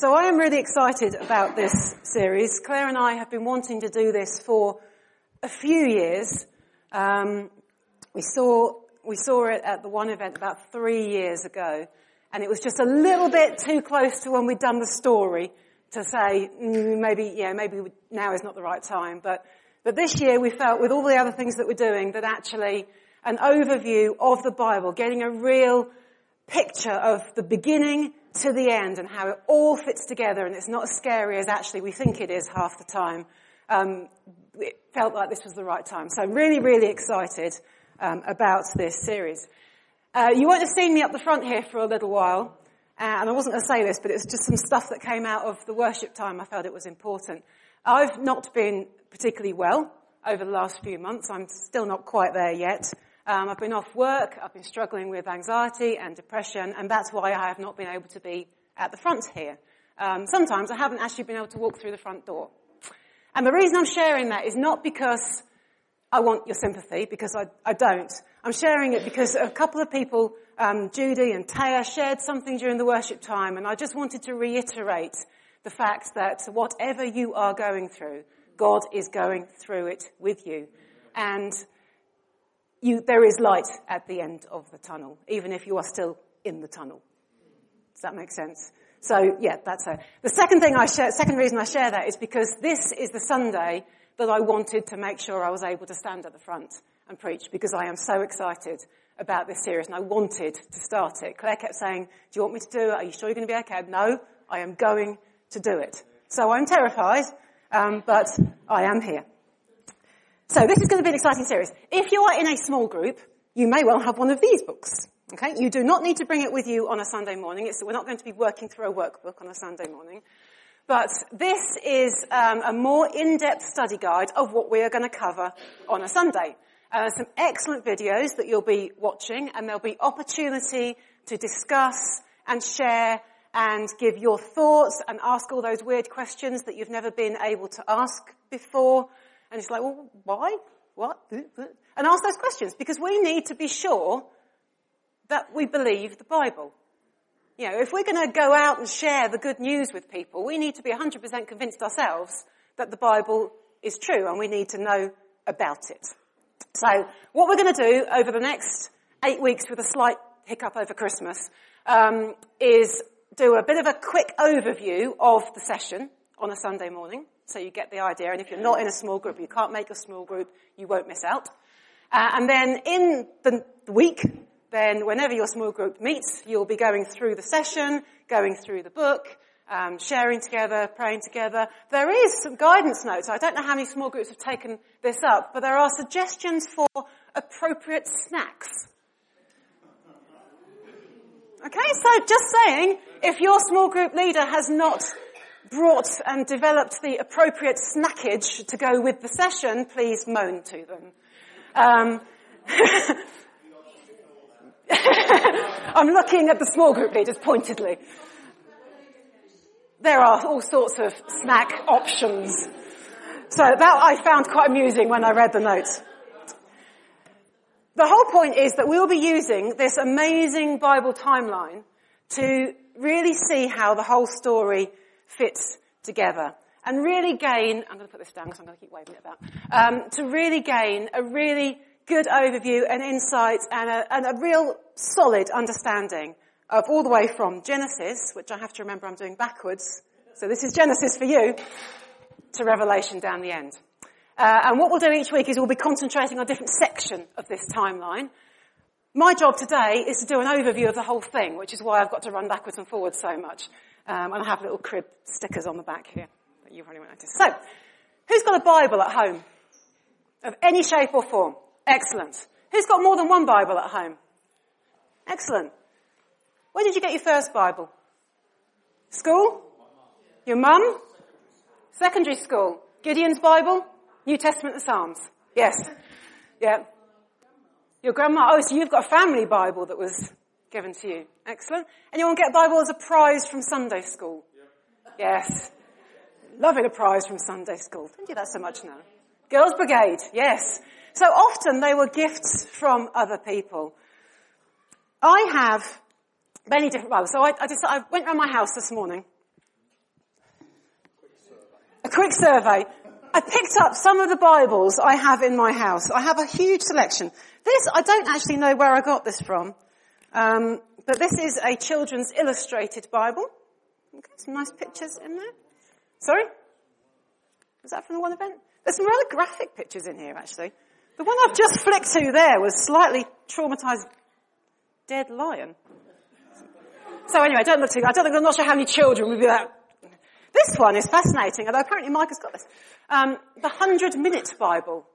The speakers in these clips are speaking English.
So I am really excited about this series. Claire and I have been wanting to do this for a few years. Um, we saw we saw it at the one event about three years ago, and it was just a little bit too close to when we'd done the story to say mm, maybe yeah maybe now is not the right time. But but this year we felt with all the other things that we're doing that actually an overview of the Bible, getting a real picture of the beginning to the end and how it all fits together and it's not as scary as actually we think it is half the time. Um, it felt like this was the right time. So I'm really, really excited um, about this series. Uh, you won't have seen me up the front here for a little while, uh, and I wasn't going to say this, but it's just some stuff that came out of the worship time. I felt it was important. I've not been particularly well over the last few months. I'm still not quite there yet. Um, I've been off work. I've been struggling with anxiety and depression, and that's why I have not been able to be at the front here. Um, sometimes I haven't actually been able to walk through the front door. And the reason I'm sharing that is not because I want your sympathy, because I, I don't. I'm sharing it because a couple of people, um, Judy and Taya, shared something during the worship time, and I just wanted to reiterate the fact that whatever you are going through, God is going through it with you. And you, there is light at the end of the tunnel, even if you are still in the tunnel. Does that make sense? So yeah, that's it. The second thing I share, second reason I share that is because this is the Sunday that I wanted to make sure I was able to stand at the front and preach because I am so excited about this series and I wanted to start it. Claire kept saying, do you want me to do it? Are you sure you're going to be okay? No, I am going to do it. So I'm terrified, um, but I am here. So this is going to be an exciting series. If you are in a small group, you may well have one of these books. Okay? You do not need to bring it with you on a Sunday morning. It's, we're not going to be working through a workbook on a Sunday morning. But this is um, a more in-depth study guide of what we are going to cover on a Sunday. Uh, some excellent videos that you'll be watching, and there'll be opportunity to discuss and share and give your thoughts and ask all those weird questions that you've never been able to ask before. And it's like, well, why? What? And ask those questions because we need to be sure that we believe the Bible. You know, if we're going to go out and share the good news with people, we need to be 100% convinced ourselves that the Bible is true and we need to know about it. So what we're going to do over the next eight weeks with a slight hiccup over Christmas um, is do a bit of a quick overview of the session on a Sunday morning so you get the idea. And if you're not in a small group, you can't make a small group, you won't miss out. Uh, and then in the week, then whenever your small group meets, you'll be going through the session, going through the book, um, sharing together, praying together. There is some guidance notes. I don't know how many small groups have taken this up, but there are suggestions for appropriate snacks. Okay, so just saying, if your small group leader has not brought and developed the appropriate snackage to go with the session, please moan to them. Um, I'm looking at the small group leaders pointedly. There are all sorts of snack options. So that I found quite amusing when I read the notes. The whole point is that we'll be using this amazing Bible timeline to really see how the whole story fits together and really gain, I'm going to put this down because I'm going to keep waving it about, um, to really gain a really good overview and insight and a, and a real solid understanding of all the way from Genesis, which I have to remember I'm doing backwards, so this is Genesis for you, to Revelation down the end. Uh, and what we'll do each week is we'll be concentrating on a different section of this timeline. My job today is to do an overview of the whole thing, which is why I've got to run backwards and forwards so much. Um, and I have little crib stickers on the back here that you probably won't notice. So, who's got a Bible at home? Of any shape or form? Excellent. Who's got more than one Bible at home? Excellent. Where did you get your first Bible? School? Your mum? Secondary school? Gideon's Bible? New Testament and Psalms? Yes. Yeah. Your grandma? Oh, so you've got a family Bible that was given to you. Excellent. Anyone get a Bible as a prize from Sunday school? Yes. Loving a prize from Sunday school. Don't do that so much now. Girls Brigade. Yes. So often they were gifts from other people. I have many different Bibles. So I, I, just, I went around my house this morning A quick survey. I picked up some of the Bibles I have in my house. I have a huge selection. This, I don't actually know where I got this from. Um, but this is a children's illustrated Bible. Okay, some nice pictures in there. Sorry? Was that from the one event? There's some rather graphic pictures in here, actually. The one I've just flicked to there was slightly traumatized dead lion. So anyway, don't look too, I don't think, I'm not sure how many children would be that. This one is fascinating, although apparently Mike has got this. Um, the Hundred Minute Bible.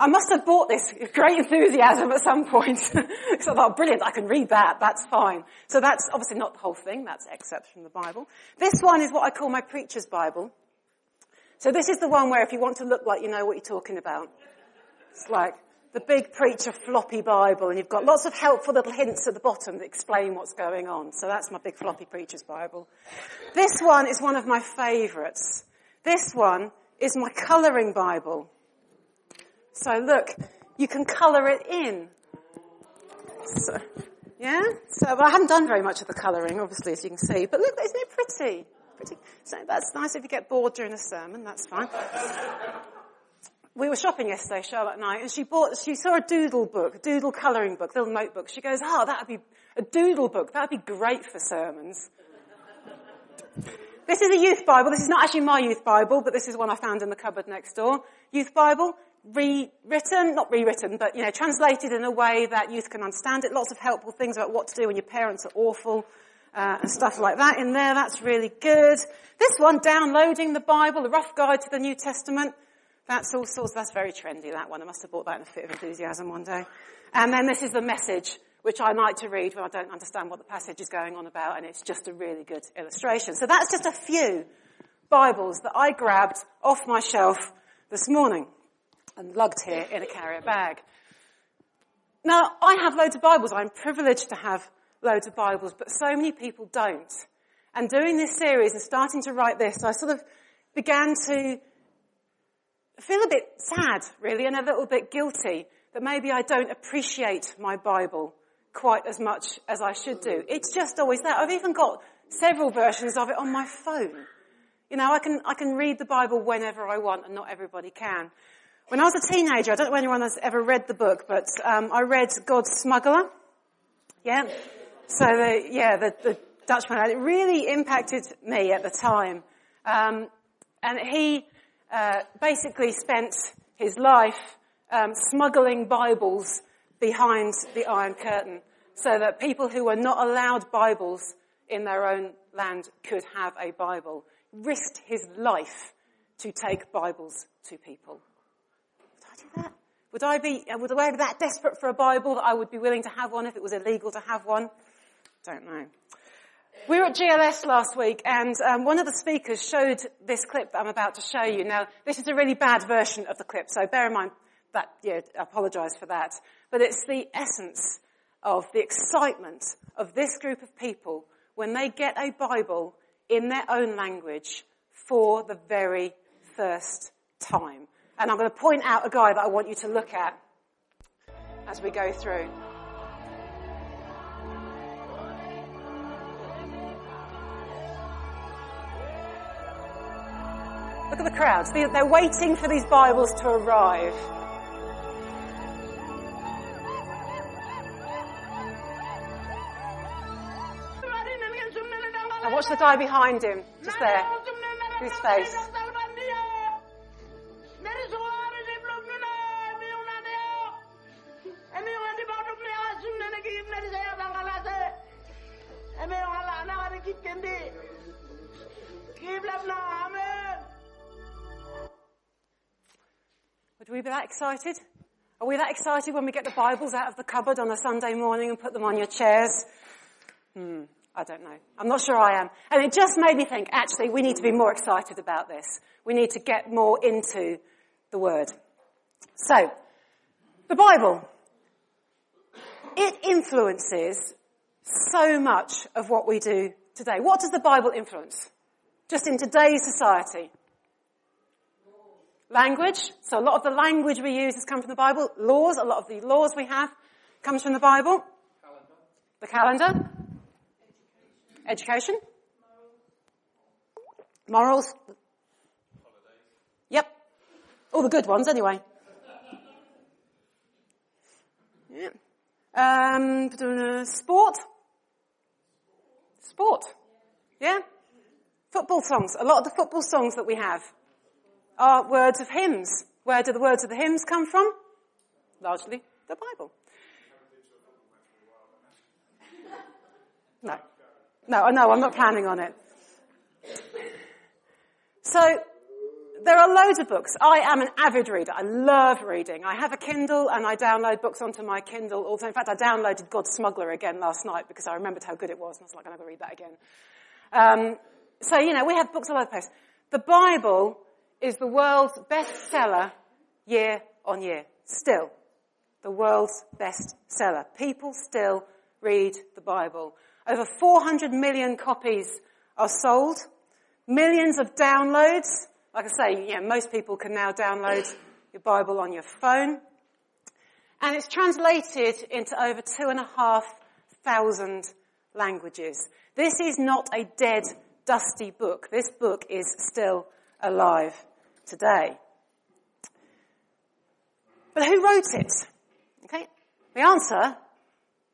I must have bought this great enthusiasm at some point. so I thought, brilliant, I can read that, that's fine. So that's obviously not the whole thing, that's excerpts from the Bible. This one is what I call my preacher's Bible. So this is the one where if you want to look like you know what you're talking about, it's like the big preacher floppy Bible and you've got lots of helpful little hints at the bottom that explain what's going on. So that's my big floppy preacher's Bible. This one is one of my favourites. This one is my colouring Bible. So look, you can colour it in. So, yeah? So well, I haven't done very much of the colouring, obviously, as you can see. But look, isn't it pretty? Pretty. So that's nice if you get bored during a sermon, that's fine. we were shopping yesterday, Charlotte and I, and she bought, she saw a doodle book, a doodle colouring book, little notebook. She goes, ah, oh, that would be, a doodle book, that would be great for sermons. this is a youth Bible. This is not actually my youth Bible, but this is one I found in the cupboard next door. Youth Bible, rewritten, not rewritten, but, you know, translated in a way that youth can understand it. Lots of helpful things about what to do when your parents are awful uh, and stuff like that in there. That's really good. This one, downloading the Bible, a rough guide to the New Testament. That's all sorts, that's very trendy, that one. I must have bought that in a fit of enthusiasm one day. And then this is the message, which I like to read when I don't understand what the passage is going on about, and it's just a really good illustration. So that's just a few Bibles that I grabbed off my shelf this morning and lugged here in a carrier bag. Now, I have loads of Bibles. I'm privileged to have loads of Bibles, but so many people don't. And doing this series and starting to write this, I sort of began to feel a bit sad, really, and a little bit guilty that maybe I don't appreciate my Bible quite as much as I should do. It's just always there. I've even got several versions of it on my phone. You know, I can, I can read the Bible whenever I want and not everybody can. When I was a teenager, I don't know if anyone has ever read the book, but um, I read God's Smuggler. Yeah? So the, yeah, the, the Dutchman, it really impacted me at the time. Um, and he uh, basically spent his life um, smuggling Bibles behind the Iron Curtain so that people who were not allowed Bibles in their own land could have a Bible. Risked his life to take Bibles to people. Would I do that? Would I be, would I be that desperate for a Bible that I would be willing to have one if it was illegal to have one? Don't know. We were at GLS last week and um, one of the speakers showed this clip that I'm about to show you. Now, this is a really bad version of the clip, so bear in mind that, yeah, I apologise for that. But it's the essence of the excitement of this group of people when they get a Bible in their own language for the very first time. And I'm going to point out a guy that I want you to look at as we go through. Look at the crowds. They're waiting for these Bibles to arrive. Now watch the guy behind him, just there, his face. We that excited? Are we that excited when we get the Bibles out of the cupboard on a Sunday morning and put them on your chairs? Hmm, I don't know. I'm not sure I am. And it just made me think, actually, we need to be more excited about this. We need to get more into the Word. So, the Bible. It influences so much of what we do today. What does the Bible influence? Just in today's society. Language. So a lot of the language we use has come from the Bible. Laws. A lot of the laws we have comes from the Bible. Calendar. The calendar. Education. Morals. Morals. Yep. All the good ones, anyway. Yeah. Um, sport. Sport. Yeah? Football songs. A lot of the football songs that we have are words of hymns. Where do the words of the hymns come from? Largely the Bible. No. No, no, I'm not planning on it. So, there are loads of books. I am an avid reader. I love reading. I have a Kindle and I download books onto my Kindle also. In fact, I downloaded God's Smuggler again last night because I remembered how good it was and I was like, I'm going to read that again. Um, so, you know, we have books all over the place. The Bible is the world's bestseller year on year. Still. The world's bestseller. People still read the Bible. Over 400 million copies are sold. Millions of downloads. Like I say, know, most people can now download your Bible on your phone. And it's translated into over two and a half thousand languages. This is not a dead, dusty book. This book is still alive today. But who wrote it? Okay. The answer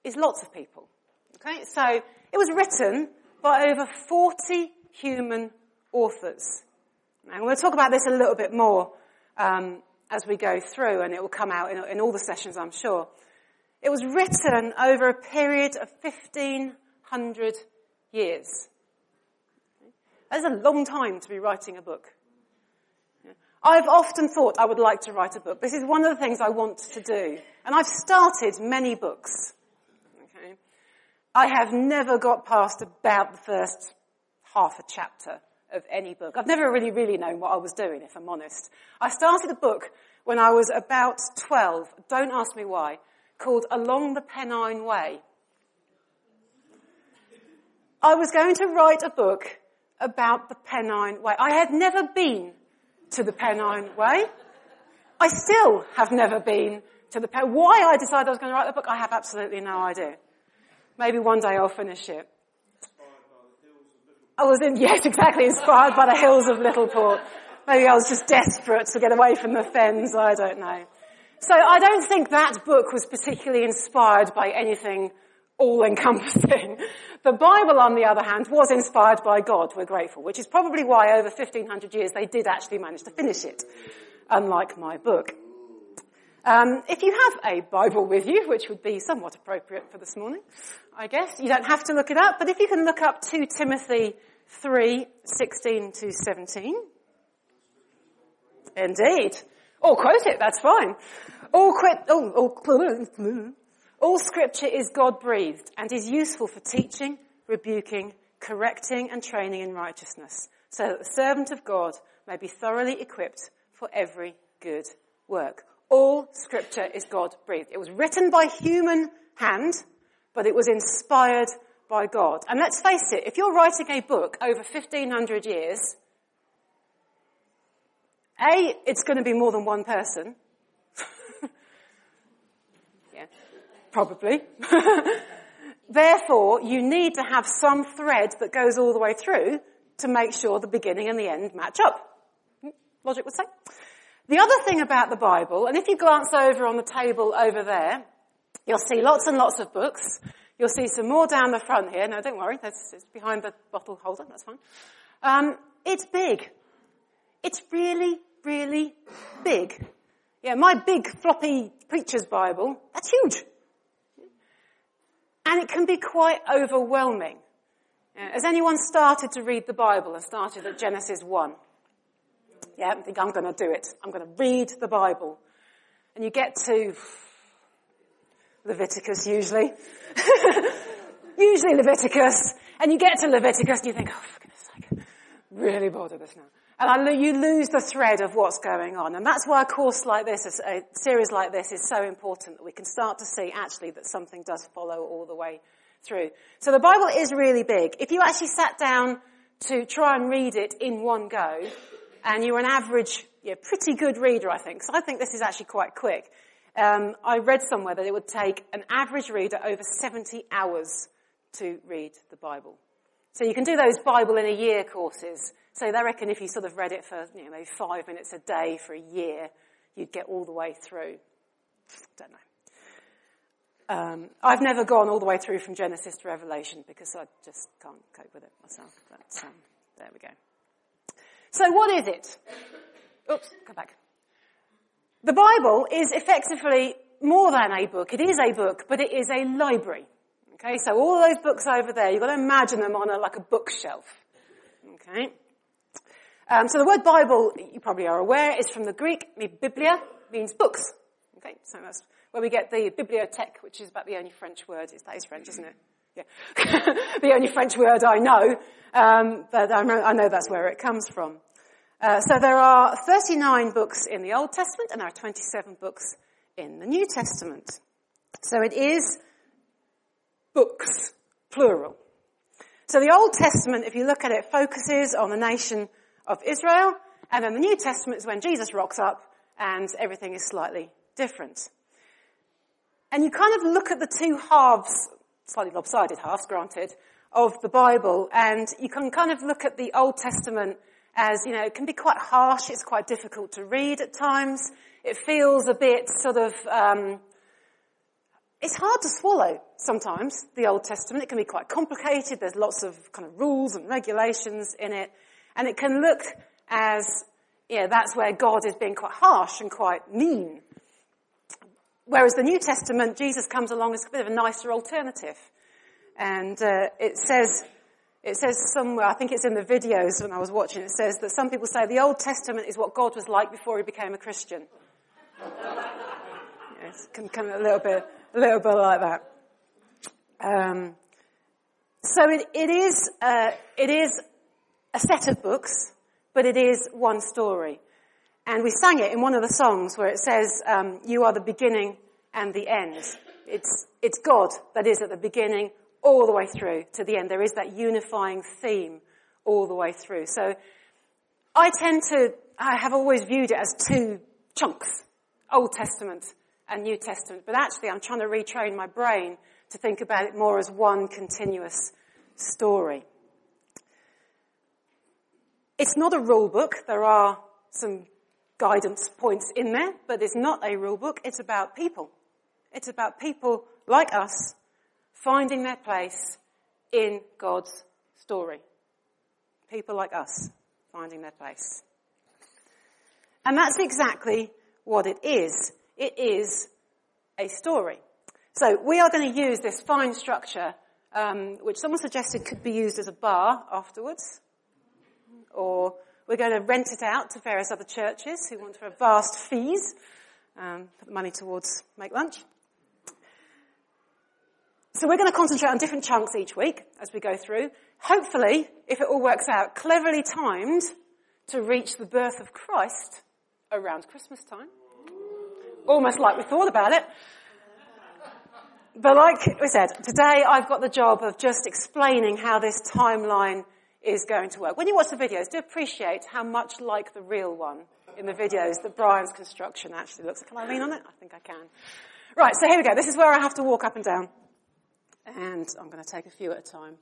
is lots of people. Okay. So it was written by over 40 human authors. And we'll talk about this a little bit more um, as we go through, and it will come out in, in all the sessions, I'm sure. It was written over a period of 1500 years. That's a long time to be writing a book. I've often thought I would like to write a book. This is one of the things I want to do. And I've started many books. Okay. I have never got past about the first half a chapter of any book. I've never really, really known what I was doing, if I'm honest. I started a book when I was about 12, don't ask me why, called Along the Pennine Way. I was going to write a book about the Pennine Way. I had never been to the Pennine Way. I still have never been to the Pennine. Why I decided I was going to write the book, I have absolutely no idea. Maybe one day I'll finish it. I was in, yes, exactly, inspired by the hills of Littleport. Maybe I was just desperate to get away from the fens, I don't know. So I don't think that book was particularly inspired by anything all-encompassing. The Bible, on the other hand, was inspired by God, we're grateful, which is probably why over 1500 years they did actually manage to finish it, unlike my book. Um, if you have a Bible with you, which would be somewhat appropriate for this morning, I guess, you don't have to look it up, but if you can look up 2 Timothy 3, 16 to 17. Indeed. Or quote it, that's fine. All quit, oh, oh, all scripture is God breathed and is useful for teaching, rebuking, correcting and training in righteousness so that the servant of God may be thoroughly equipped for every good work. All scripture is God breathed. It was written by human hand, but it was inspired by God. And let's face it, if you're writing a book over 1500 years, A, it's going to be more than one person. Probably. Therefore, you need to have some thread that goes all the way through to make sure the beginning and the end match up. Logic would say. The other thing about the Bible, and if you glance over on the table over there, you'll see lots and lots of books. You'll see some more down the front here. No, don't worry, it's behind the bottle holder, that's fine. Um, it's big. It's really, really big. Yeah, my big floppy preacher's Bible, that's huge. And it can be quite overwhelming. Has anyone started to read the Bible and started at Genesis 1? Yeah, I think I'm going to do it. I'm going to read the Bible. And you get to Leviticus usually. usually Leviticus. And you get to Leviticus and you think, oh, for goodness sake, really bored of this now. And I, you lose the thread of what's going on. And that's why a course like this, a series like this is so important that we can start to see actually that something does follow all the way through. So the Bible is really big. If you actually sat down to try and read it in one go, and you're an average, yeah, pretty good reader, I think, because I think this is actually quite quick. Um, I read somewhere that it would take an average reader over 70 hours to read the Bible. So you can do those Bible in a year courses. So they reckon if you sort of read it for, you know, maybe five minutes a day for a year, you'd get all the way through. Don't know. Um, I've never gone all the way through from Genesis to Revelation because I just can't cope with it myself. But um, there we go. So what is it? Oops, come back. The Bible is effectively more than a book. It is a book, but it is a library. Okay, so all those books over there, you've got to imagine them on a, like a bookshelf. Okay. Um, so the word Bible, you probably are aware, is from the Greek, biblia, means books. Okay, so that's where we get the bibliothèque, which is about the only French word. That is French, isn't it? Yeah. the only French word I know, um, but I know that's where it comes from. Uh, so there are 39 books in the Old Testament and there are 27 books in the New Testament. So it is books, plural. So the Old Testament, if you look at it, focuses on the nation of Israel, and then the New Testament is when Jesus rocks up and everything is slightly different. And you kind of look at the two halves, slightly lopsided halves, granted, of the Bible, and you can kind of look at the Old Testament as, you know, it can be quite harsh, it's quite difficult to read at times. It feels a bit sort of, um, it's hard to swallow sometimes, the Old Testament. It can be quite complicated. There's lots of kind of rules and regulations in it. And it can look as, know, that's where God is being quite harsh and quite mean. Whereas the New Testament, Jesus comes along as a bit of a nicer alternative. And uh, it says it says somewhere, I think it's in the videos when I was watching, it says that some people say the Old Testament is what God was like before he became a Christian. yes, can come a little bit, a little bit like that. Um, so it, it is, uh, it is a set of books, but it is one story. And we sang it in one of the songs where it says, um, you are the beginning and the end. It's, it's God that is at the beginning all the way through to the end. There is that unifying theme all the way through. So I tend to, I have always viewed it as two chunks, Old Testament and New Testament, but actually I'm trying to retrain my brain to think about it more as one continuous story. It's not a rule book. There are some guidance points in there, but it's not a rule book. It's about people. It's about people like us finding their place in God's story. People like us finding their place. And that's exactly what it is. It is a story. So we are going to use this fine structure, um, which someone suggested could be used as a bar afterwards, or we're going to rent it out to various other churches who want for vast fees, um, put the money towards make lunch. So we're going to concentrate on different chunks each week as we go through. Hopefully, if it all works out, cleverly timed to reach the birth of Christ around Christmas time. Almost like we thought about it. But like we said, today I've got the job of just explaining how this timeline is going to work. When you watch the videos, do appreciate how much like the real one in the videos that Brian's construction actually looks. Can I lean on it? I think I can. Right, so here we go. This is where I have to walk up and down and I'm going to take a few at a time.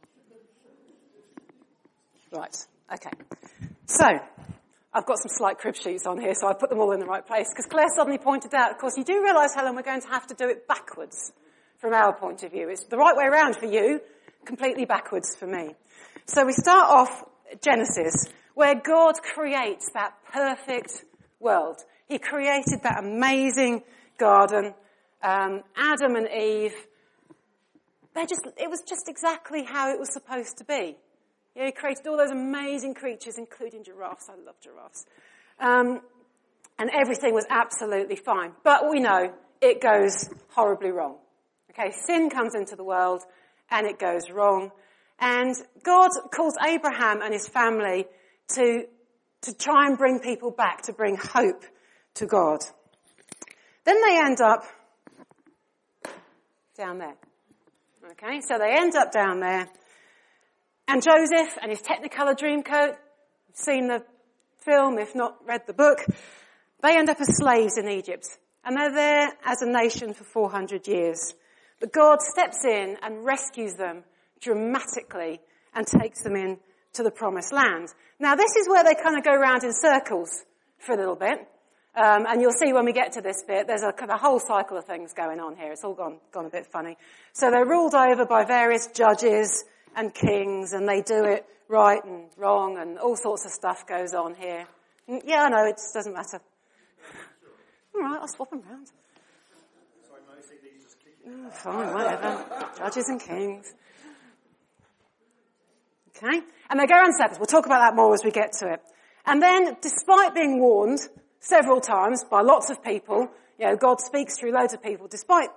Right, okay. So, I've got some slight crib sheets on here, so I put them all in the right place, because Claire suddenly pointed out, of course, you do realise, Helen, we're going to have to do it backwards from our point of view. It's the right way around for you, completely backwards for me. So we start off Genesis, where God creates that perfect world. He created that amazing garden. Um, Adam and Eve they just, it was just exactly how it was supposed to be. You know, he created all those amazing creatures, including giraffes. I love giraffes. Um, and everything was absolutely fine. But we know it goes horribly wrong. Okay, sin comes into the world and it goes wrong. And God calls Abraham and his family to, to try and bring people back, to bring hope to God. Then they end up down there. Okay, so they end up down there. And Joseph and his Technicolor Dreamcoat, seen the film, if not read the book, they end up as slaves in Egypt. And they're there as a nation for 400 years. But God steps in and rescues them dramatically and takes them in to the promised land. Now this is where they kind of go around in circles for a little bit. Um, and you'll see when we get to this bit, there's a, kind of a whole cycle of things going on here. It's all gone, gone a bit funny. So they're ruled over by various judges and kings, and they do it right and wrong, and all sorts of stuff goes on here. Mm, yeah, I know, it just doesn't matter. All right, I'll swap them around. Oh, fine, whatever. Judges and kings. Okay? And they go around circles. We'll talk about that more as we get to it. And then, despite being warned several times by lots of people, you know, God speaks through loads of people, despite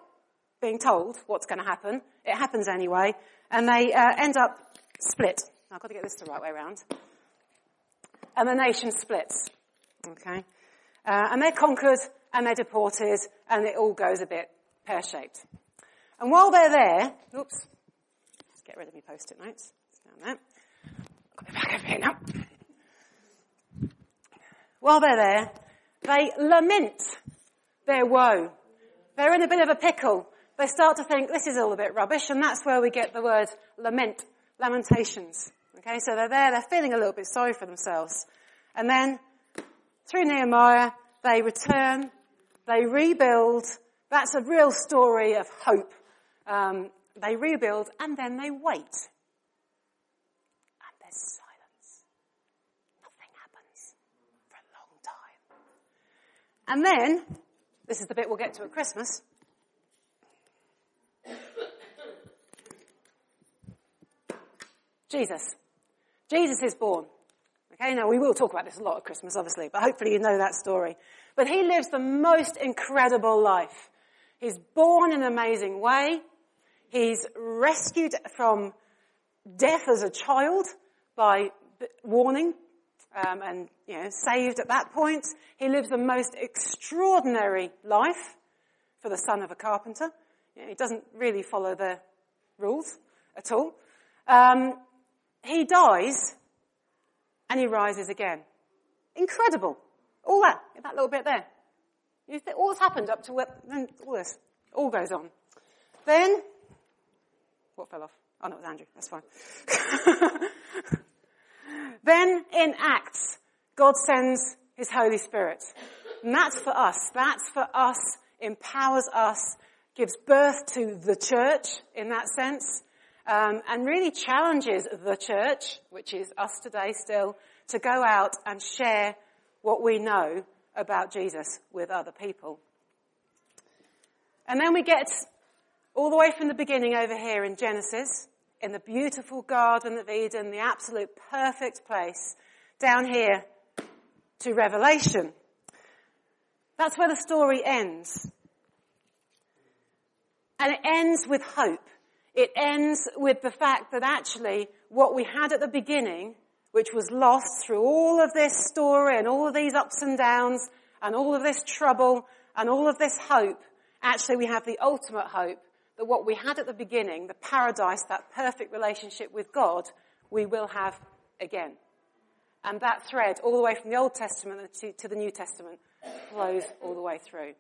being told what's going to happen, it happens anyway, and they uh, end up split. I've got to get this the right way around. And the nation splits. Okay? Uh, and they're conquered, and they're deported, and it all goes a bit pear-shaped. And while they're there, oops, get rid of my post-it notes. There. Got back here now. While they're there, they lament their woe. They're in a bit of a pickle. They start to think this is all a bit rubbish, and that's where we get the word lament, lamentations. Okay, so they're there, they're feeling a little bit sorry for themselves. And then, through Nehemiah, they return, they rebuild. That's a real story of hope. Um, they rebuild, and then they wait. And then, this is the bit we'll get to at Christmas. Jesus. Jesus is born. Okay, now we will talk about this a lot at Christmas, obviously, but hopefully you know that story. But he lives the most incredible life. He's born in an amazing way. He's rescued from death as a child by warning um, and you know, saved at that point. He lives the most extraordinary life for the son of a carpenter. You know, he doesn't really follow the rules at all. Um, he dies and he rises again. Incredible. All that, that little bit there. You think, all that's happened up to what, all this, all goes on. Then, what fell off? Oh no, it was Andrew. That's fine. Then in Acts, God sends His Holy Spirit. And that's for us. That's for us, empowers us, gives birth to the church in that sense, um, and really challenges the church, which is us today still, to go out and share what we know about Jesus with other people. And then we get all the way from the beginning over here in Genesis, in the beautiful Garden of Eden, the absolute perfect place, down here to Revelation. That's where the story ends. And it ends with hope. It ends with the fact that actually what we had at the beginning, which was lost through all of this story and all of these ups and downs and all of this trouble and all of this hope, actually we have the ultimate hope that what we had at the beginning, the paradise, that perfect relationship with God, we will have again. And that thread, all the way from the Old Testament to, to the New Testament, flows all the way through.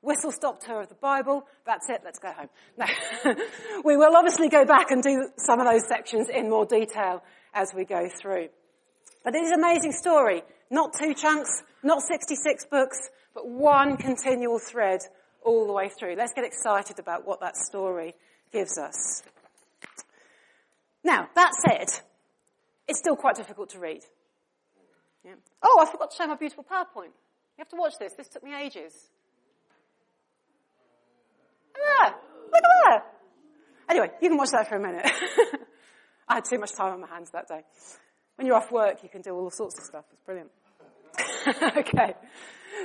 Whistle stop tour of the Bible. That's it. Let's go home. No. we will obviously go back and do some of those sections in more detail as we go through. But it is an amazing story. Not two chunks, not 66 books, but one continual thread all the way through. Let's get excited about what that story gives us. Now, that said, it's still quite difficult to read. Yeah. Oh, I forgot to show my beautiful PowerPoint. You have to watch this. This took me ages. Ah, look at that. Anyway, you can watch that for a minute. I had too much time on my hands that day. When you're off work, you can do all sorts of stuff. It's brilliant. okay.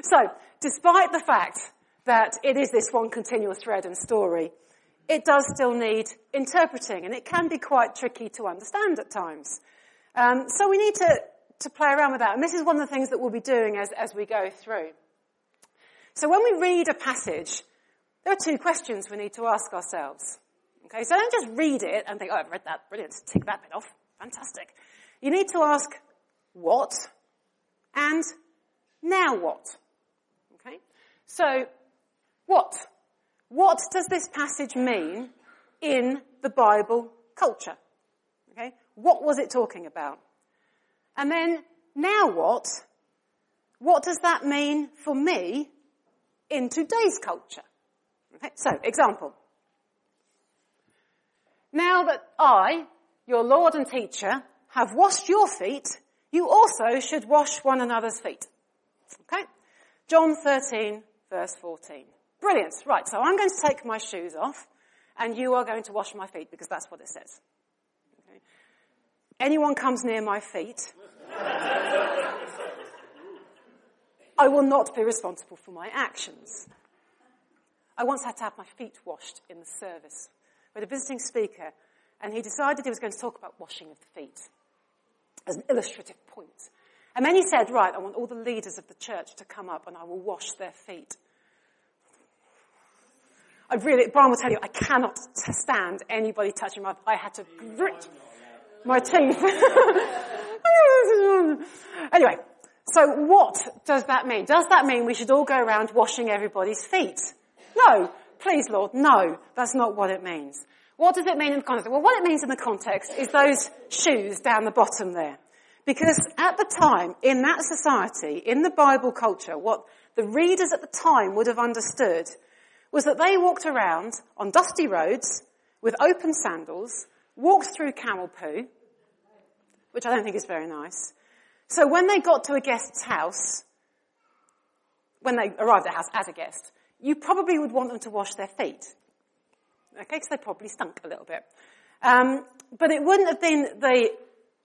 So, despite the fact that it is this one continuous thread and story, it does still need interpreting, and it can be quite tricky to understand at times. Um, so we need to, to play around with that, and this is one of the things that we'll be doing as, as we go through. So when we read a passage, there are two questions we need to ask ourselves. Okay, so don't just read it and think, oh, I've read that, brilliant, tick that bit off, fantastic. You need to ask what and now what. Okay, so what? What does this passage mean in the Bible culture? Okay? What was it talking about? And then, now what? What does that mean for me in today's culture? Okay, so, example. Now that I, your Lord and teacher, have washed your feet, you also should wash one another's feet. Okay? John 13, verse 14. Brilliant. Right, so I'm going to take my shoes off, and you are going to wash my feet, because that's what it says. Okay? Anyone comes near my feet, I will not be responsible for my actions. I once had to have my feet washed in the service with a visiting speaker, and he decided he was going to talk about washing of the feet as an illustrative point. And then he said, right, I want all the leaders of the church to come up and I will wash their feet. I really, Brian will tell you, I cannot stand anybody touching my, I had to grit my teeth. anyway, so what does that mean? Does that mean we should all go around washing everybody's feet? No. Please, Lord, no. That's not what it means. What does it mean in the context? Well, what it means in the context is those shoes down the bottom there. Because at the time, in that society, in the Bible culture, what the readers at the time would have understood was that they walked around on dusty roads with open sandals, walked through camel poo, which I don't think is very nice. So when they got to a guest's house, when they arrived at the house as a guest, you probably would want them to wash their feet. Okay, because they probably stunk a little bit. Um, but it wouldn't have been the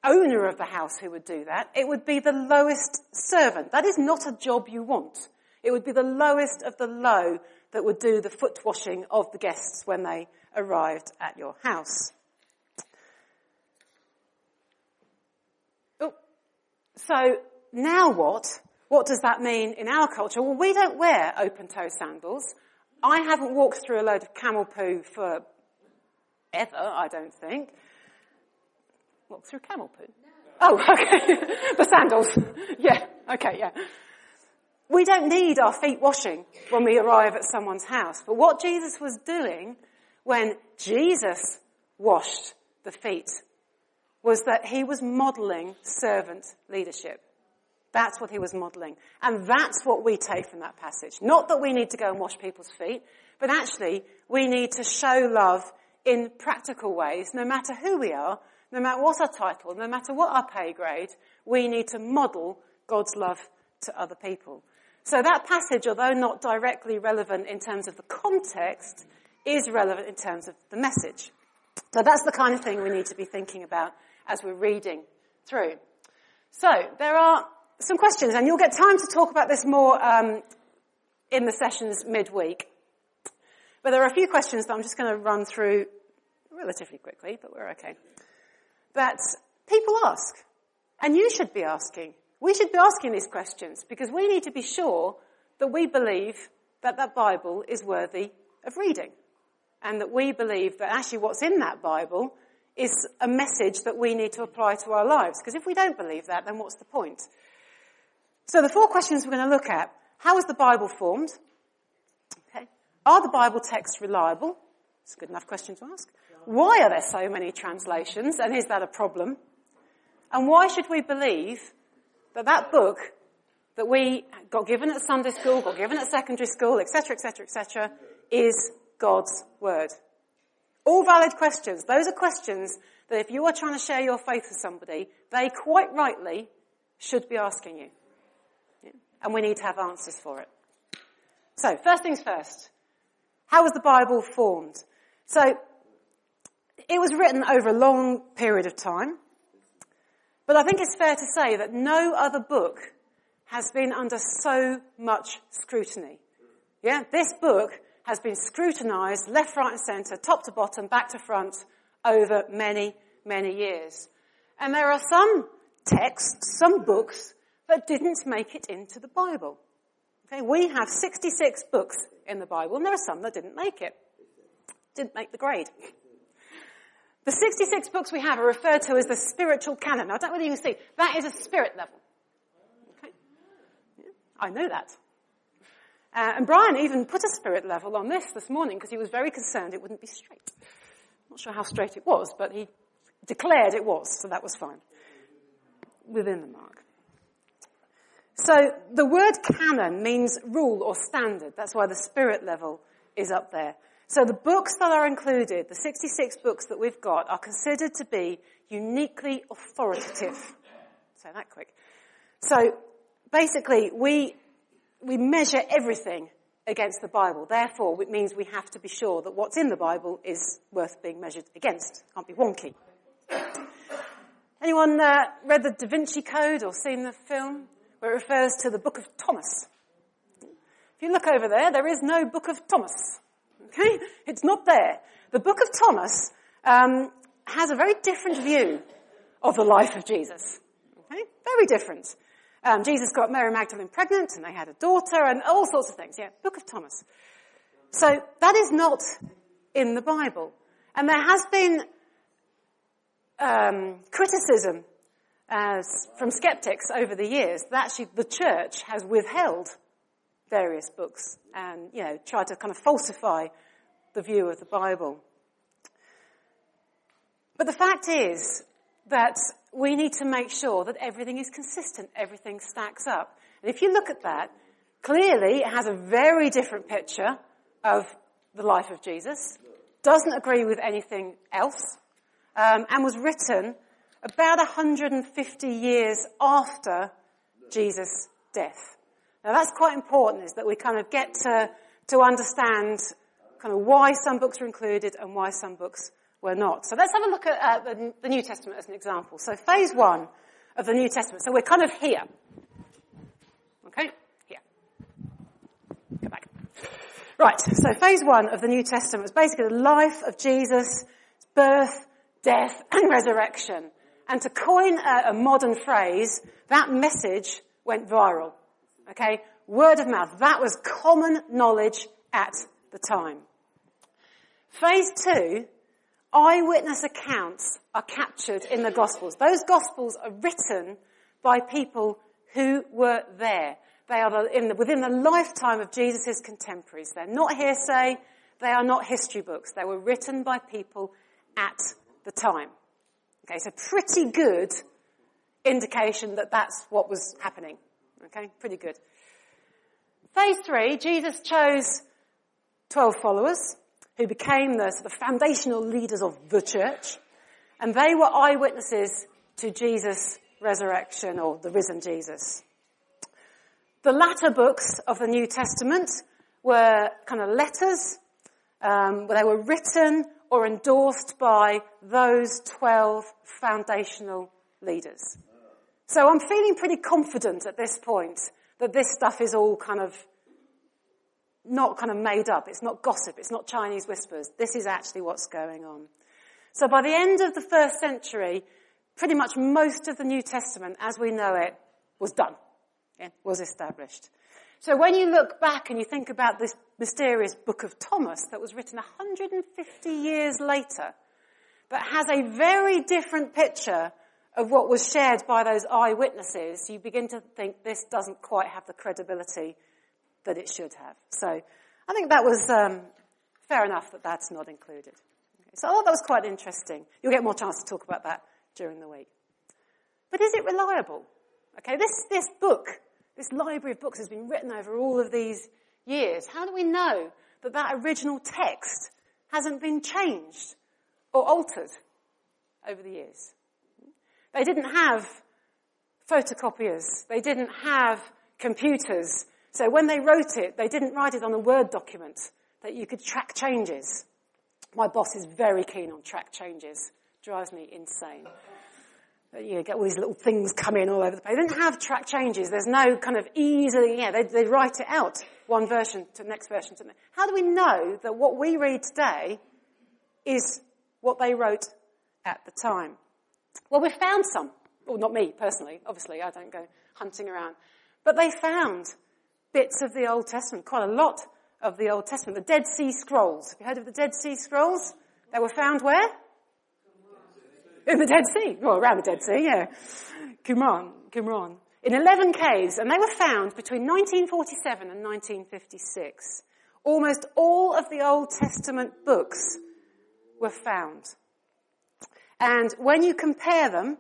owner of the house who would do that. It would be the lowest servant. That is not a job you want. It would be the lowest of the low that would do the foot washing of the guests when they arrived at your house. Oh, so now what? What does that mean in our culture? Well, we don't wear open toe sandals. I haven't walked through a load of camel poo for ever, I don't think. Walked through camel poo? Oh, okay. the sandals. Yeah, okay, yeah. We don't need our feet washing when we arrive at someone's house. But what Jesus was doing when Jesus washed the feet was that he was modeling servant leadership. That's what he was modeling. And that's what we take from that passage. Not that we need to go and wash people's feet, but actually we need to show love in practical ways, no matter who we are, no matter what our title, no matter what our pay grade, we need to model God's love to other people. So that passage, although not directly relevant in terms of the context, is relevant in terms of the message. So that's the kind of thing we need to be thinking about as we're reading through. So there are some questions, and you'll get time to talk about this more um, in the sessions midweek. But there are a few questions that I'm just going to run through relatively quickly, but we're okay. That people ask, and you should be asking. We should be asking these questions because we need to be sure that we believe that that Bible is worthy of reading. And that we believe that actually what's in that Bible is a message that we need to apply to our lives. Because if we don't believe that, then what's the point? So the four questions we're going to look at. How was the Bible formed? Okay. Are the Bible texts reliable? It's a good enough question to ask. Why are there so many translations? And is that a problem? And why should we believe that that book that we got given at Sunday school, got given at secondary school, etc., etc., etc., is God's word? All valid questions. Those are questions that if you are trying to share your faith with somebody, they quite rightly should be asking you and we need to have answers for it. So, first things first. How was the Bible formed? So, it was written over a long period of time, but I think it's fair to say that no other book has been under so much scrutiny. Yeah, this book has been scrutinized left, right and center, top to bottom, back to front over many, many years. And there are some texts, some books that didn't make it into the Bible. Okay, we have 66 books in the Bible, and there are some that didn't make it. Didn't make the grade. The 66 books we have are referred to as the spiritual canon. I don't know whether you can see, that is a spirit level. Okay? Yeah, I know that. Uh, and Brian even put a spirit level on this this morning because he was very concerned it wouldn't be straight. Not sure how straight it was, but he declared it was, so that was fine. Within the mark. So the word canon means rule or standard. That's why the spirit level is up there. So the books that are included, the 66 books that we've got, are considered to be uniquely authoritative. Say that quick. So basically, we, we measure everything against the Bible. Therefore, it means we have to be sure that what's in the Bible is worth being measured against. Can't be wonky. Anyone uh, read the Da Vinci Code or seen the film where it refers to the Book of Thomas? If you look over there, there is no Book of Thomas. Okay, it's not there. The Book of Thomas um, has a very different view of the life of Jesus. Okay, very different. Um, Jesus got Mary Magdalene pregnant and they had a daughter and all sorts of things. Yeah, Book of Thomas. So that is not in the Bible. And there has been um, criticism from skeptics over the years that actually the church has withheld various books and, you know, tried to kind of falsify the view of the Bible. But the fact is that we need to make sure that everything is consistent, everything stacks up. And if you look at that, clearly it has a very different picture of the life of Jesus, doesn't agree with anything else, um, and was written about 150 years after Jesus' death. Now that's quite important, is that we kind of get to, to understand kind of why some books were included and why some books were not. So let's have a look at uh, the, the New Testament as an example. So phase one of the New Testament. So we're kind of here. Okay? Here. Go back. Right, so phase one of the New Testament was basically the life of Jesus, birth, death, and resurrection. And to coin a, a modern phrase, that message went viral. Okay? Word of mouth. That was common knowledge at the time. Phase two eyewitness accounts are captured in the Gospels. Those Gospels are written by people who were there. They are the, within the lifetime of Jesus' contemporaries. They're not hearsay. They are not history books. They were written by people at the time. Okay, so pretty good indication that that's what was happening. Okay, pretty good. Phase three, Jesus chose 12 followers who became the sort of foundational leaders of the church. And they were eyewitnesses to Jesus' resurrection or the risen Jesus. The latter books of the New Testament were kind of letters. Um, they were written or endorsed by those 12 foundational leaders. So I'm feeling pretty confident at this point that this stuff is all kind of not kind of made up. It's not gossip. It's not Chinese whispers. This is actually what's going on. So by the end of the first century, pretty much most of the New Testament as we know it was done. Yeah, was established. So when you look back and you think about this mysterious book of Thomas that was written 150 years later, but has a very different picture of what was shared by those eyewitnesses, you begin to think this doesn't quite have the credibility that it should have. So I think that was um, fair enough that that's not included. Okay, so I thought that was quite interesting. You'll get more chance to talk about that during the week. But is it reliable? Okay, this, this book, this library of books has been written over all of these years. How do we know that that original text hasn't been changed or altered over the years? They didn't have photocopiers. They didn't have computers so when they wrote it, they didn't write it on a Word document that you could track changes. My boss is very keen on track changes. Drives me insane. You get all these little things coming all over the place. They didn't have track changes. There's no kind of easily, yeah, they, they write it out one version to the next version to the next. How do we know that what we read today is what they wrote at the time? Well, we found some. Well, not me personally, obviously, I don't go hunting around. But they found bits of the Old Testament, quite a lot of the Old Testament. The Dead Sea Scrolls. Have you heard of the Dead Sea Scrolls? They were found where? In the Dead Sea. Well, around the Dead Sea, yeah. Qumran, Qumran. In 11 caves, and they were found between 1947 and 1956. Almost all of the Old Testament books were found. And when you compare them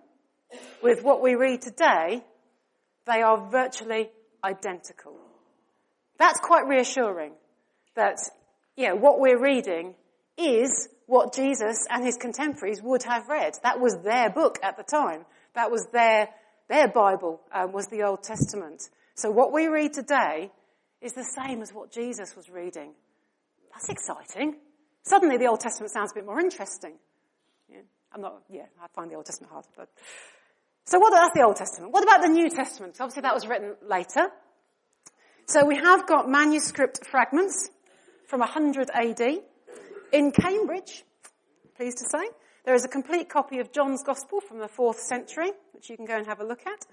with what we read today, they are virtually identical. That's quite reassuring that, you know, what we're reading is what Jesus and his contemporaries would have read. That was their book at the time. That was their, their Bible, um, was the Old Testament. So what we read today is the same as what Jesus was reading. That's exciting. Suddenly the Old Testament sounds a bit more interesting. Yeah, I'm not, yeah, I find the Old Testament hard, but. So what, that's the Old Testament. What about the New Testament? Obviously that was written later. So we have got manuscript fragments from 100 AD in Cambridge, pleased to say. There is a complete copy of John's Gospel from the 4th century, which you can go and have a look at.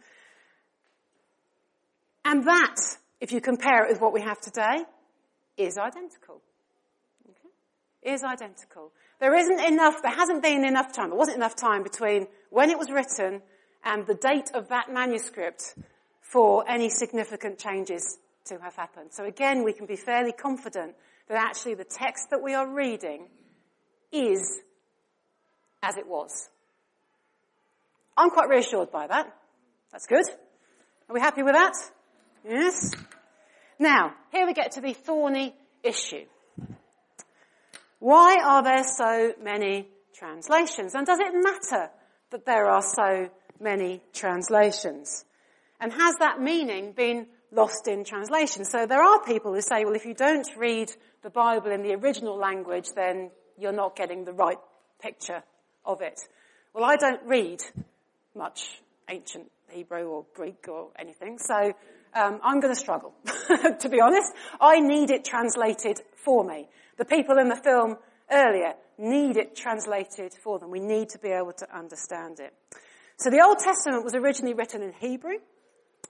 And that, if you compare it with what we have today, is identical. Okay? Is identical. There isn't enough, there hasn't been enough time, there wasn't enough time between when it was written and the date of that manuscript for any significant changes to have happened. So again, we can be fairly confident that actually the text that we are reading is as it was. I'm quite reassured by that. That's good. Are we happy with that? Yes. Now, here we get to the thorny issue. Why are there so many translations? And does it matter that there are so many translations? And has that meaning been lost in translation? So there are people who say, well, if you don't read the Bible in the original language, then you're not getting the right picture of it. Well, I don't read much ancient Hebrew or Greek or anything, so um, I'm going to struggle, to be honest. I need it translated for me. The people in the film earlier need it translated for them. We need to be able to understand it. So the Old Testament was originally written in Hebrew.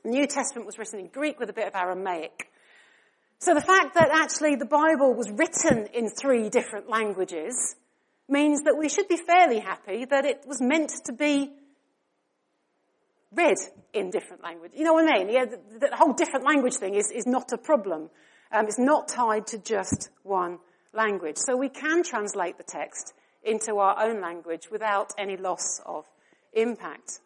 New Testament was written in Greek with a bit of Aramaic. So the fact that actually the Bible was written in three different languages means that we should be fairly happy that it was meant to be read in different language. You know what I mean? Yeah, the, the whole different language thing is, is not a problem. Um, it's not tied to just one language. So we can translate the text into our own language without any loss of impact.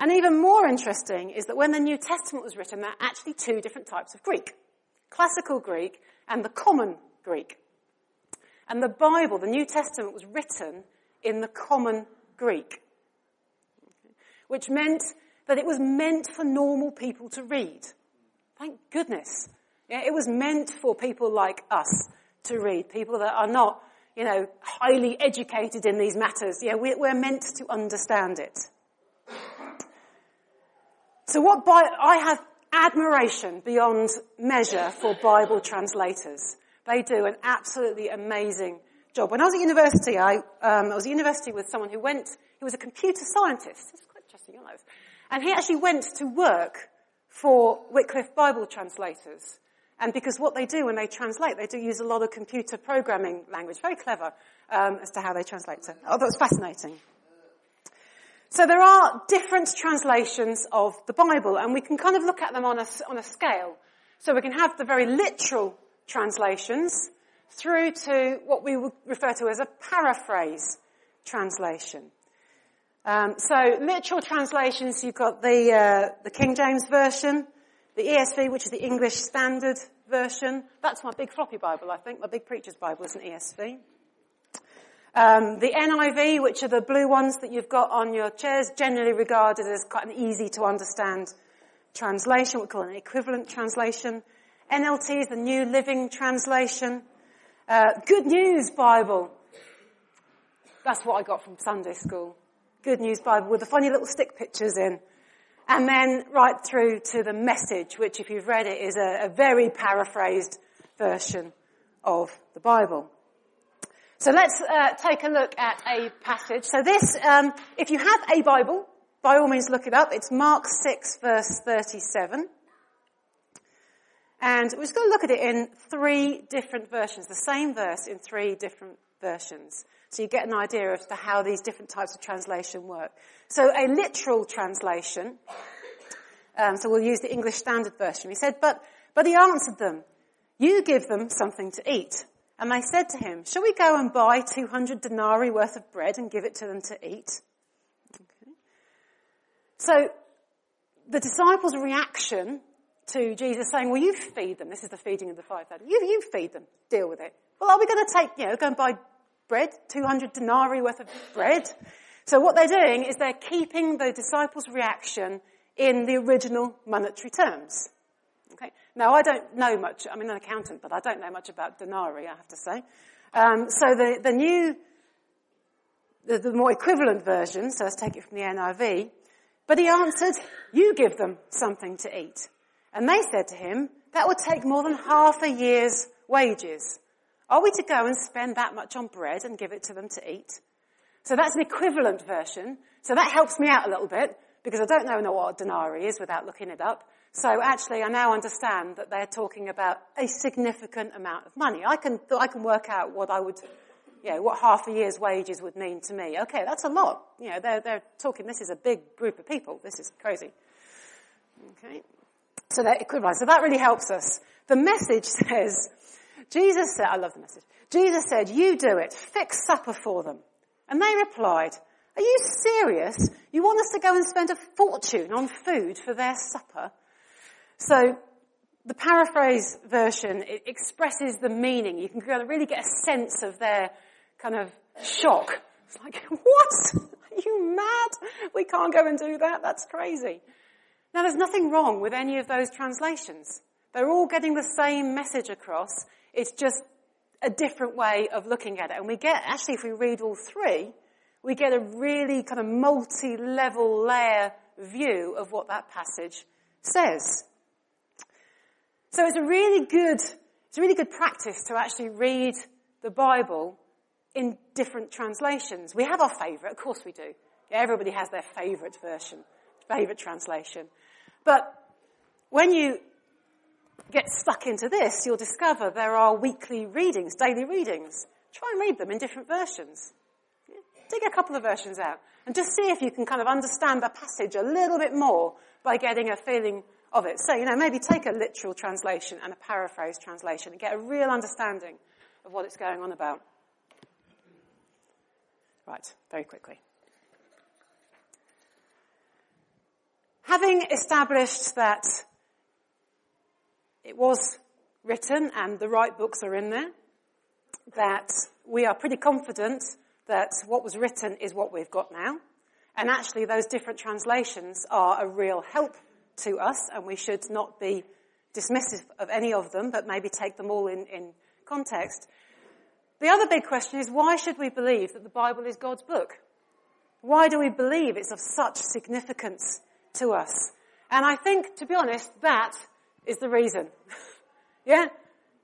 And even more interesting is that when the New Testament was written, there are actually two different types of Greek classical Greek and the common Greek. And the Bible, the New Testament, was written in the common Greek, which meant that it was meant for normal people to read. Thank goodness. Yeah, it was meant for people like us to read, people that are not, you know, highly educated in these matters. Yeah, we're meant to understand it. So what I have admiration beyond measure for Bible translators. They do an absolutely amazing job. When I was at university, I, um, I was at university with someone who went, he was a computer scientist. It's quite interesting, you know. And he actually went to work for Wycliffe Bible translators. And because what they do when they translate, they do use a lot of computer programming language. Very clever um, as to how they translate. So, oh, that was fascinating. So there are different translations of the Bible, and we can kind of look at them on a, on a scale. So we can have the very literal translations through to what we would refer to as a paraphrase translation. Um, so literal translations, you've got the uh, the King James version, the ESV, which is the English Standard Version. That's my big floppy Bible, I think. My big preacher's Bible is an ESV. Um, the NIV, which are the blue ones that you've got on your chairs, generally regarded as quite an easy to understand translation. We call it an equivalent translation. NLT is the New Living Translation. Uh, Good News Bible. That's what I got from Sunday school. Good News Bible with the funny little stick pictures in. And then right through to the message, which if you've read it is a, a very paraphrased version of the Bible. So let's uh, take a look at a passage. So this, um, if you have a Bible, by all means look it up. It's Mark 6 verse 37. And we're just going to look at it in three different versions, the same verse in three different versions. So you get an idea to how these different types of translation work. So a literal translation, um, so we'll use the English Standard Version. He said, but, but he answered them, you give them something to eat. And they said to him, shall we go and buy 200 denarii worth of bread and give it to them to eat? Okay. So the disciples' reaction to Jesus saying, well, you feed them. This is the feeding of the 5,000. You, you feed them. Deal with it. Well, are we going to take, you know, go and buy bread? 200 denarii worth of bread? So what they're doing is they're keeping the disciples' reaction in the original monetary terms. Okay. Now I don't know much, I'm an accountant, but I don't know much about denarii, I have to say. Um, so the, the new, the, the more equivalent version, so let's take it from the NIV, but he answered, you give them something to eat. And they said to him, that would take more than half a year's wages. Are we to go and spend that much on bread and give it to them to eat? So that's an equivalent version. So that helps me out a little bit because I don't know what a denarii is without looking it up. So actually I now understand that they're talking about a significant amount of money. I can, I can work out what I would, you know, what half a year's wages would mean to me. Okay, that's a lot. You know, they're, they're talking, this is a big group of people. This is crazy. Okay. So they're equivalent. So that really helps us. The message says, Jesus said, I love the message. Jesus said, you do it. Fix supper for them. And they replied, are you serious? You want us to go and spend a fortune on food for their supper? So the paraphrase version it expresses the meaning. You can really get a sense of their kind of shock. It's like, what? Are you mad? We can't go and do that. That's crazy. Now there's nothing wrong with any of those translations. They're all getting the same message across. It's just a different way of looking at it. And we get, actually if we read all three, we get a really kind of multi-level layer view of what that passage says. So it's a really good, it's a really good practice to actually read the Bible in different translations. We have our favourite, of course we do. Yeah, everybody has their favourite version, favourite translation. But when you get stuck into this, you'll discover there are weekly readings, daily readings. Try and read them in different versions. Dig a couple of versions out and just see if you can kind of understand the passage a little bit more by getting a feeling of it. So, you know, maybe take a literal translation and a paraphrase translation and get a real understanding of what it's going on about. Right, very quickly. Having established that it was written and the right books are in there, that we are pretty confident that what was written is what we've got now, and actually those different translations are a real help to us, and we should not be dismissive of any of them, but maybe take them all in, in context. The other big question is why should we believe that the Bible is God's book? Why do we believe it's of such significance to us? And I think, to be honest, that is the reason. yeah?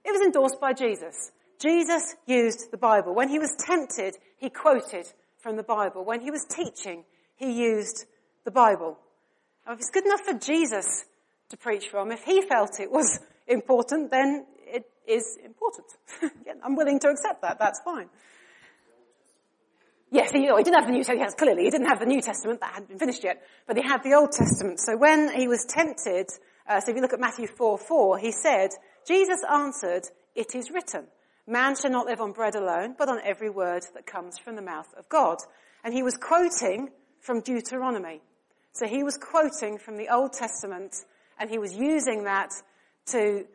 It was endorsed by Jesus. Jesus used the Bible. When he was tempted, he quoted from the Bible. When he was teaching, he used the Bible. If it's good enough for Jesus to preach from, if he felt it was important, then it is important. I'm willing to accept that. That's fine. Yes, he, he didn't have the New Testament. Yes, clearly, he didn't have the New Testament. That hadn't been finished yet. But he had the Old Testament. So when he was tempted, uh, so if you look at Matthew 4, 4, he said, Jesus answered, it is written, man shall not live on bread alone, but on every word that comes from the mouth of God. And he was quoting from Deuteronomy. So he was quoting from the Old Testament and he was using that to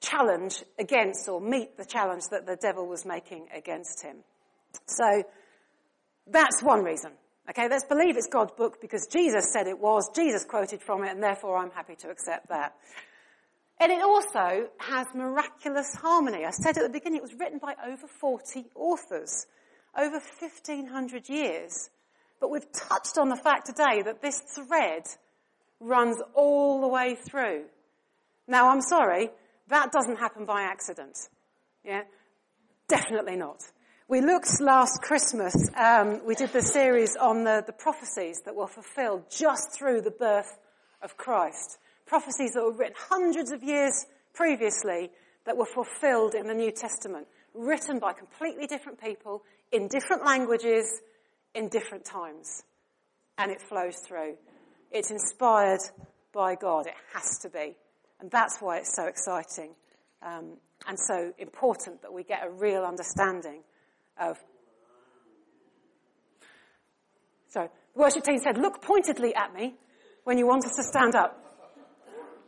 challenge against or meet the challenge that the devil was making against him. So that's one reason. Okay, let's believe it's God's book because Jesus said it was, Jesus quoted from it, and therefore I'm happy to accept that. And it also has miraculous harmony. I said at the beginning it was written by over 40 authors, over 1500 years. But we've touched on the fact today that this thread runs all the way through. Now, I'm sorry, that doesn't happen by accident. Yeah? Definitely not. We looked last Christmas, um, we did the series on the, the prophecies that were fulfilled just through the birth of Christ. Prophecies that were written hundreds of years previously that were fulfilled in the New Testament, written by completely different people in different languages in different times. And it flows through. It's inspired by God. It has to be. And that's why it's so exciting um, and so important that we get a real understanding of. So, the worship team said, look pointedly at me when you want us to stand up.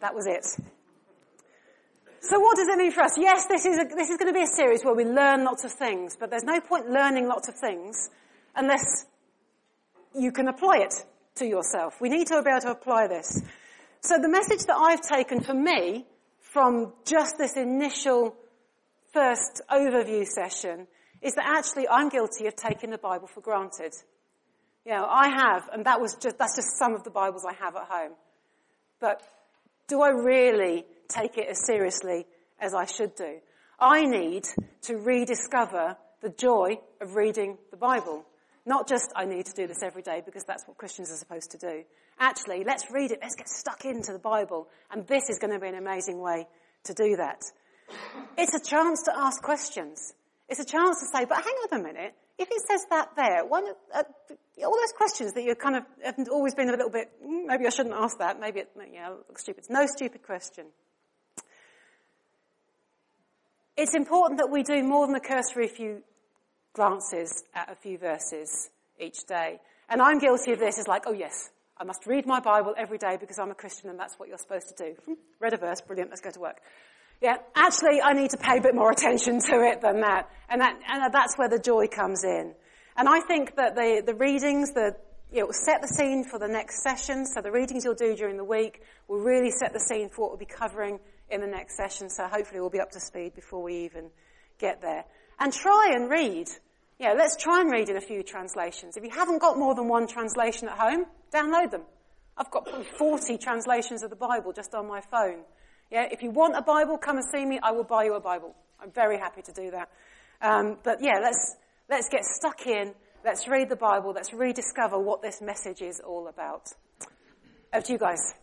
That was it. So what does it mean for us? Yes, this is, a, this is going to be a series where we learn lots of things, but there's no point learning lots of things unless you can apply it to yourself. We need to be able to apply this. So the message that I've taken for me from just this initial first overview session is that actually I'm guilty of taking the Bible for granted. You know, I have, and that was just, that's just some of the Bibles I have at home. But do I really take it as seriously as I should do? I need to rediscover the joy of reading the Bible. Not just I need to do this every day because that's what Christians are supposed to do. Actually, let's read it. Let's get stuck into the Bible. And this is going to be an amazing way to do that. It's a chance to ask questions. It's a chance to say, but hang on a minute. If it says that there, one, uh, all those questions that you kind of have always been a little bit, mm, maybe I shouldn't ask that. Maybe it, know, looks stupid. It's no stupid question. It's important that we do more than a cursory few glances at a few verses each day. And I'm guilty of this. It's like, oh yes, I must read my Bible every day because I'm a Christian and that's what you're supposed to do. Hmm, read a verse, brilliant, let's go to work. Yeah, actually I need to pay a bit more attention to it than that. And that, and that's where the joy comes in. And I think that the, the readings, the, it will set the scene for the next session. So the readings you'll do during the week will really set the scene for what we'll be covering in the next session. So hopefully we'll be up to speed before we even get there. And try and read yeah, let's try and read in a few translations. If you haven't got more than one translation at home, download them. I've got probably 40 translations of the Bible just on my phone. Yeah, if you want a Bible, come and see me. I will buy you a Bible. I'm very happy to do that. Um, but yeah, let's let's get stuck in. Let's read the Bible. Let's rediscover what this message is all about. Over to you guys.